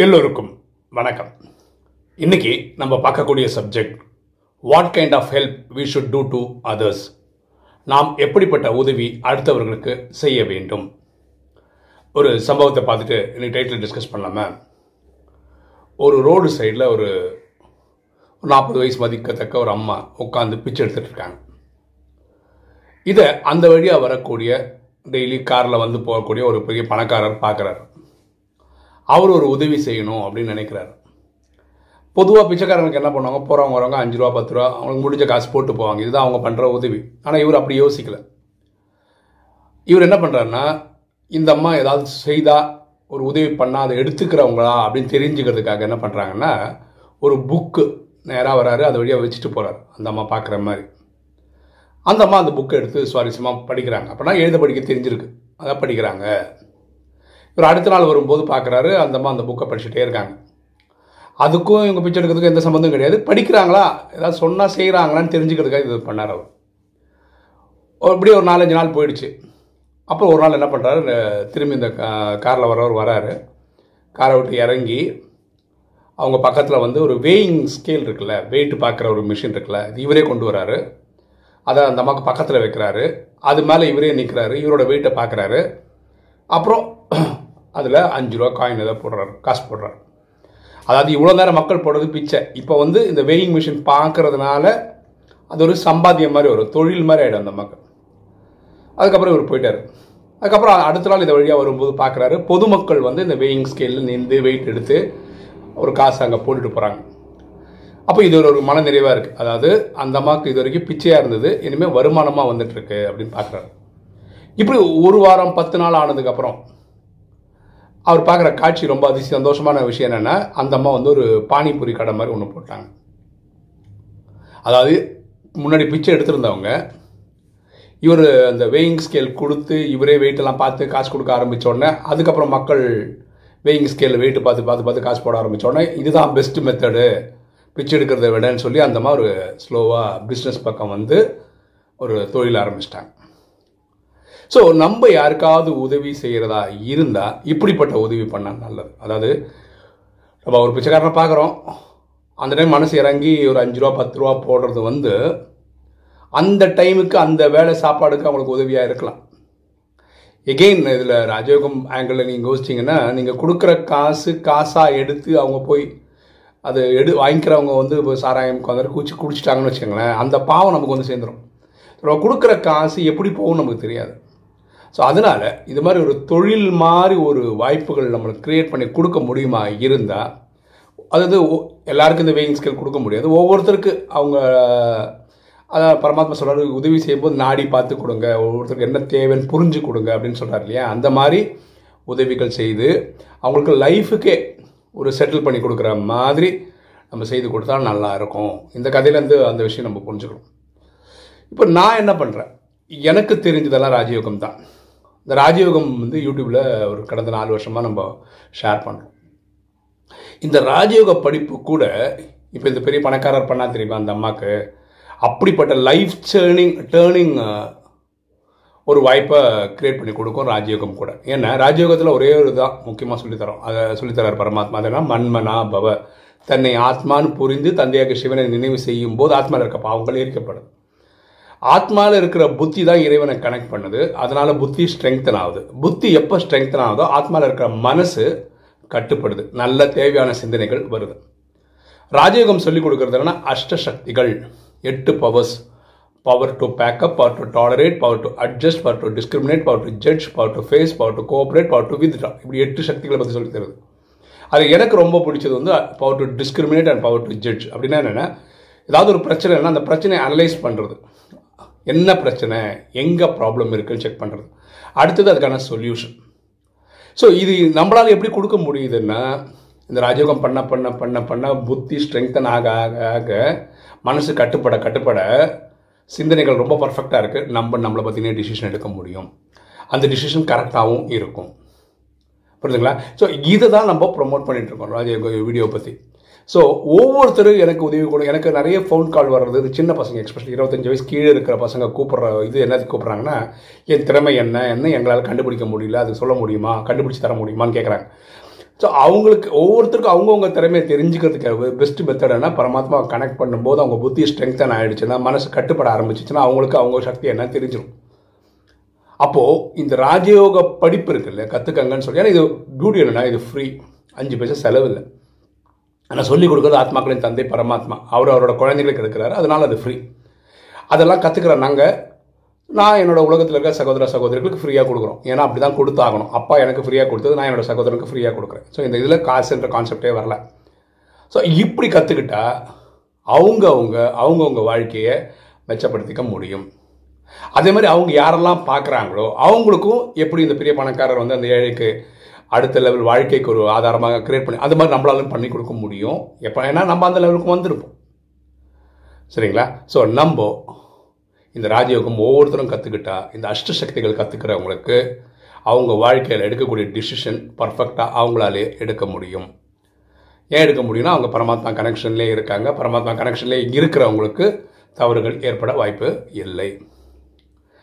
எல்லோருக்கும் வணக்கம். இன்னைக்கு நம்ம பார்க்கக்கூடிய subject what kind of help we should do to others நாம் எப்படிப்பட்ட உதவி அடுத்தவர்களுக்கு செய்ய வேண்டும்? ஒரு சம்பவத்தை பார்த்துட்டு இன்னைக்கு டைட்டில் டிஸ்கஸ் பண்ணலாமா? ஒரு ரோடு சைடில் ஒரு நாற்பது வயசு மதிக்கத்தக்க ஒரு அம்மா உட்காந்து பிச்சை எடுத்துகிட்டு இருக்காங்க. இதை அந்த வழியாக வரக்கூடிய டெய்லி காரில் வந்து போகக்கூடிய ஒரு பெரிய பணக்காரர் பார்க்குறாரு. அவர் ஒரு உதவி செய்யணும் அப்படின்னு நினைக்கிறாரு. பொதுவாக பிச்சைக்காரங்களுக்கு என்ன பண்ணுவாங்க? போகிறவங்க வரவங்க அஞ்சு ரூபா பத்து ரூபா அவங்களுக்கு முடிஞ்ச காசு போட்டு போவாங்க. இதுதான் அவங்க பண்ணுற உதவி. ஆனால் இவர் அப்படி யோசிக்கல. இவர் என்ன பண்ணுறாருன்னா இந்த அம்மா ஏதாவது செய்தால் ஒரு உதவி பண்ணால் அதை எடுத்துக்கிறவங்களா அப்படின்னு தெரிஞ்சுக்கிறதுக்காக என்ன பண்ணுறாங்கன்னா ஒரு புக்கு நேராக வராரு அது வழியாக வச்சுட்டு போகிறாரு அந்த அம்மா பார்க்குற மாதிரி. அந்த அம்மா அந்த புக்கை எடுத்து சுவாரஸ்யமாக படிக்கிறாங்க. அப்படின்னா எழுத படிக்க தெரிஞ்சிருக்கு. அதை படிக்கிறாங்க. இவர் அடுத்த நாள் வரும்போது பார்க்குறாரு அந்த அம்மா அந்த புக்கை படிச்சுட்டே இருக்காங்க. அதுக்கும் இவங்க பிச்சை எடுக்கிறதுக்கும் எந்த சம்மந்தம் கிடையாது. படிக்கிறாங்களா? ஏதாவது சொன்னால் செய்கிறாங்களான்னு தெரிஞ்சுக்கிறதுக்காக இது பண்ணார் அவர். அப்படியே ஒரு நாலஞ்சு நாள் போயிடுச்சு. அப்புறம் ஒரு நாள் என்ன பண்ணுறாரு திரும்பி இந்த காரில் வரவர் வராரு. காரை விட்டு இறங்கி அவங்க பக்கத்தில் வந்து ஒரு வேயிங் ஸ்கேல் இருக்குல்ல வெயிட் பார்க்குற ஒரு மிஷின் இருக்குல்ல இது இவரே கொண்டு வராரு. அதை அந்த அம்மாவுக்கு பக்கத்தில் வைக்கிறாரு. அது மேலே இவரே நிற்கிறாரு இவரோட வெயிட்டை பார்க்குறாரு அப்புறம் அதில் அஞ்சு ரூபா காயின் ஏதோ போடுறாரு காசு போடுறாரு. அதாவது இவ்வளோ நேரம் மக்கள் போடுறது பிச்சை. இப்போ வந்து இந்த வெயிங் மிஷின் பார்க்கறதுனால அது ஒரு சம்பாத்தியம் மாதிரி ஒரு தொழில் மாதிரி ஆகிடும் அந்த மக்கள். அதுக்கப்புறம் இவர் போயிட்டார். அதுக்கப்புறம் அடுத்த நாள் இந்த வழியாக வரும்போது பார்க்குறாரு பொதுமக்கள் வந்து இந்த வெயிங் ஸ்கேலில் நின்று வெயிட் எடுத்து ஒரு காசு அங்கே போட்டுட்டு போகிறாங்க அப்போ இது ஒரு மன நிறைவாக இருக்குது அதாவது அந்த அம்மாவுக்கு இது வரைக்கும் பிச்சையாக இருந்தது இனிமேல் வருமானமாக வந்துட்டுருக்கு அப்படின்னு பார்க்குறாரு. இப்படி ஒரு வாரம் பத்து நாள் ஆனதுக்கப்புறம் அவர் பார்க்குற காட்சி ரொம்ப அதி சந்தோஷமான விஷயம் என்னென்னா அந்த அம்மா வந்து ஒரு பானிபூரி கடை மாதிரி ஒன்று போட்டாங்க. அதாவது முன்னாடி பிச்சை எடுத்திருந்தவங்க இவர் அந்த வெயிங் ஸ்கேல் கொடுத்து இவரே வெயிட்டெல்லாம் பார்த்து காசு கொடுக்க ஆரம்பித்த உடனே அதுக்கப்புறம் மக்கள் வெயிங் ஸ்கேல் வெயிட்டு பார்த்து பார்த்து பார்த்து காசு போட ஆரம்பித்தோடனே இதுதான் பெஸ்ட் மெத்தடு பிச்சை எடுக்கிறத விடன்னு சொல்லி அந்த மாதிரி ஒரு ஸ்லோவாக பிஸ்னஸ் பக்கம் வந்து ஒரு தொழில் ஆரம்பிச்சிட்டாங்க. ஸோ நம்ம யாருக்காவது உதவி செய்கிறதா இருந்தால் இப்படிப்பட்ட உதவி பண்ணால் நல்லது. அதாவது நம்ம ஒரு பிச்சைக்காரனை பார்க்குறோம் அந்த டைம் மனசு இறங்கி ஒரு அஞ்சு ரூபா பத்து ரூபா போடுறது வந்து அந்த டைமுக்கு அந்த வேலை சாப்பாடுக்கு அவங்களுக்கு உதவியாக இருக்கலாம். எகெயின் இதில் ராஜயோகம் ஆங்கிளில் நீங்கள் யோசிச்சிங்கன்னா நீங்கள் கொடுக்குற காசு காசாக எடுத்து அவங்க போய் அது எடு வாங்கிக்கிறவங்க வந்து இப்போ சாராயம் உட்காந்து குச்சி குடிச்சிட்டாங்கன்னு வச்சுக்கோங்களேன் அந்த பாவம் நமக்கு வந்து சேர்ந்துடும் நம்ம கொடுக்குற காசு எப்படி போகும் நமக்கு தெரியாது. ஸோ அதனால் இது மாதிரி ஒரு தொழில் மாதிரி ஒரு வாய்ப்புகள் நம்மளுக்கு க்ரியேட் பண்ணி கொடுக்க முடியுமா இருந்தால் அதாவது எல்லாருக்கும் இந்த வெயிங் ஸ்கில் கொடுக்க முடியாது. ஒவ்வொருத்தருக்கு அவங்க அதான் பரமாத்மா சொல்கிறாரு உதவி செய்யும்போது நாடி பார்த்து கொடுங்க ஒவ்வொருத்தருக்கு என்ன தேவைன்னு புரிஞ்சு கொடுங்க அப்படின்னு சொல்கிறார் இல்லையா? அந்த மாதிரி உதவிகள் செய்து அவங்களுக்கு லைஃபுக்கே ஒரு செட்டில் பண்ணி கொடுக்குற மாதிரி நம்ம செய்து கொடுத்தா நல்லா இருக்கும் இந்த கதையிலேருந்து அந்த விஷயம் நம்ம புரிஞ்சுக்கணும். இப்போ நான் என்ன பண்ணுறேன் எனக்கு தெரிஞ்சதெல்லாம் ராஜயோகம் தான் இந்த ராஜயோகம் வந்து யூடியூப்பில் ஒரு கடந்த நாலு வருஷமாக நம்ம ஷேர் பண்ணுறோம் இந்த ராஜயோக படிப்பு கூட இப்போ இந்த பெரிய பணக்காரர் பண்ணால் தெரியுமா? அந்த அம்மாவுக்கு அப்படிப்பட்ட லைஃப் டேர்னிங் டேர்னிங் ஒரு வாய்ப்பை கிரியேட் பண்ணி கொடுக்கும் ராஜயோகம் கூட. ஏன்னா ராஜயோகத்தில் ஒரே ஒரு தான் முக்கியமாக சொல்லித்தரோம். அதை சொல்லித்தரார் பரமாத்மா. அதனால் மண்மனா பவ. தன்னை ஆத்மான்னு புரிந்து தந்தையாக சிவனை நினைவு செய்யும் போது ஆத்மாவில் இருக்க பாவங்கள் எரிக்கப்படும். ஆத்மாவில் இருக்கிற புத்தி தான் இறைவனை கனெக்ட் பண்ணுது. அதனால புத்தி ஸ்ட்ரெங்தன் ஆகுது. புத்தி எப்போ ஸ்ட்ரெங்தன் ஆகுதோ ஆத்மாவில் இருக்கிற மனசு கட்டுப்படுது. நல்ல தேவையான சிந்தனைகள் வருது. ராஜயோகம் சொல்லிக் கொடுக்குறதுனா அஷ்ட சக்திகள் எட்டு powers power to pack up power to tolerate power to adjust power to discriminate power to judge power to face power to cooperate power to withdraw இப்படி எட்டு சக்திகளை பற்றி சொல்லி தருது. அது எனக்கு ரொம்ப பிடிச்சது வந்து power to discriminate and power to judge அப்படின்னா என்னென்னா ஏதாவது ஒரு பிரச்சனைனா அந்த பிரச்சனையை அனலைஸ் பண்ணுறது என்ன பிரச்சனை? எங்கே ப்ராப்ளம் இருக்குன்னு செக் பண்ணுறது அடுத்தது அதுக்கான சொல்யூஷன் ஸோ இது நம்மளால் எப்படி கொடுக்க முடியுதுன்னா இந்த ராஜயோகம் பண்ண பண்ண பண்ண பண்ண புத்தி ஸ்ட்ரெங்தன் ஆக ஆக ஆக மனசு கட்டுப்பட கட்டுப்பட சிந்தனைகள் ரொம்ப பர்ஃபெக்டாக இருக்குது நம்ம நம்மளை பற்றினே டிசிஷன் எடுக்க முடியும். அந்த டிசிஷன் கரெக்டாகவும் இருக்கும். புரியுதுங்களா ஸோ இதை தான் நம்ம ப்ரொமோட் பண்ணிகிட்ருக்கோம் ராஜயோக வீடியோ பற்றி ஸோ ஒவ்வொருத்தரும் எனக்கு உதவி கொடு எனக்கு நிறைய ஃபோன் கால் வர்றது சின்ன பசங்க எக்ஸ்பெஷலி இருபத்தஞ்சு வயசு கீழே இருக்கிற பசங்க கூப்பிட்ற இது என்னது கூப்பிட்றாங்கன்னா என் திறமை என்ன? என்ன எங்களால் கண்டுபிடிக்க முடியல? அது சொல்ல முடியுமா? கண்டுபிடிச்சி தர முடியுமான்னு கேட்குறாங்க ஸோ அவங்களுக்கு ஒவ்வொருத்தருக்கும் அவங்கவுங்க திறமையை தெரிஞ்சுக்கிறதுக்கு பெஸ்ட் மெத்தட்னா பரமாத்மா கனெக்ட் பண்ணும்போது அவங்க புத்தி ஸ்ட்ரெங்தன் ஆகிடுச்சுன்னா மனசு கட்டுப்பட ஆரம்பிச்சிச்சுன்னா அவங்களுக்கு அவங்க சக்தி என்ன தெரிஞ்சிடும் அப்போது இந்த ராஜயோக படிப்பு இருக்குல்ல கற்றுக்கங்கன்னு சொல்லி. ஏன்னா இது பியூட்டி என்னென்னா இது ஃப்ரீ அஞ்சு பைசா செலவு இல்லை. ஆனால் சொல்லிக் கொடுக்குறது ஆத்மாக்களின் தந்தை பரமாத்மா. அவர் அவரோட குழந்தைகளுக்கு இருக்கிறாரு அதனால் அது ஃப்ரீ அதெல்லாம் கற்றுக்கிற நாங்கள் நான் என்னோடய உலகத்தில் இருக்கிற சகோதர சகோதரிகளுக்கு ஃப்ரீயாக கொடுக்குறோம். ஏன்னா அப்படி தான் கொடுத்தாகணும். அப்பா எனக்கு ஃப்ரீயாக கொடுத்தது நான் என்னோடய சகோதரனுக்கு ஃப்ரீயாக கொடுக்குறேன். ஸோ இந்த இதில் காசுன்ற கான்செப்டே வரல. ஸோ இப்படி கற்றுக்கிட்டா அவங்க அவங்க அவங்கவுங்க வாழ்க்கையை மெச்சப்படுத்திக்க முடியும். அதே மாதிரி அவங்க யாரெல்லாம் பார்க்குறாங்களோ அவங்களுக்கும் எப்படி இந்த பெரிய பணக்காரர் வந்து அந்த ஏழைக்கு அடுத்த லெவல் வாழ்க்கைக்கு ஒரு ஆதாரமாக கிரியேட் பண்ணி அது மாதிரி நம்மளாலும் பண்ணி கொடுக்க முடியும். எப்போ ஏன்னா நம்ம அந்த லெவலுக்கு வந்திருப்போம். சரிங்களா? ஸோ நம்ம இந்த ராஜயோகம் ஒவ்வொருத்தரும் கற்றுக்கிட்டா இந்த அஷ்ட சக்திகள் கற்றுக்கிறவங்களுக்கு அவங்க வாழ்க்கையில் எடுக்கக்கூடிய டிசிஷன் பர்ஃபெக்டாக அவங்களாலே எடுக்க முடியும். ஏன் எடுக்க முடியும்னா அவங்க பரமாத்மா கனெக்ஷன்லேயே இருக்காங்க. பரமாத்மா கனெக்ஷன்லேயே இருக்கிறவங்களுக்கு தவறுகள் ஏற்பட வாய்ப்பு இல்லை.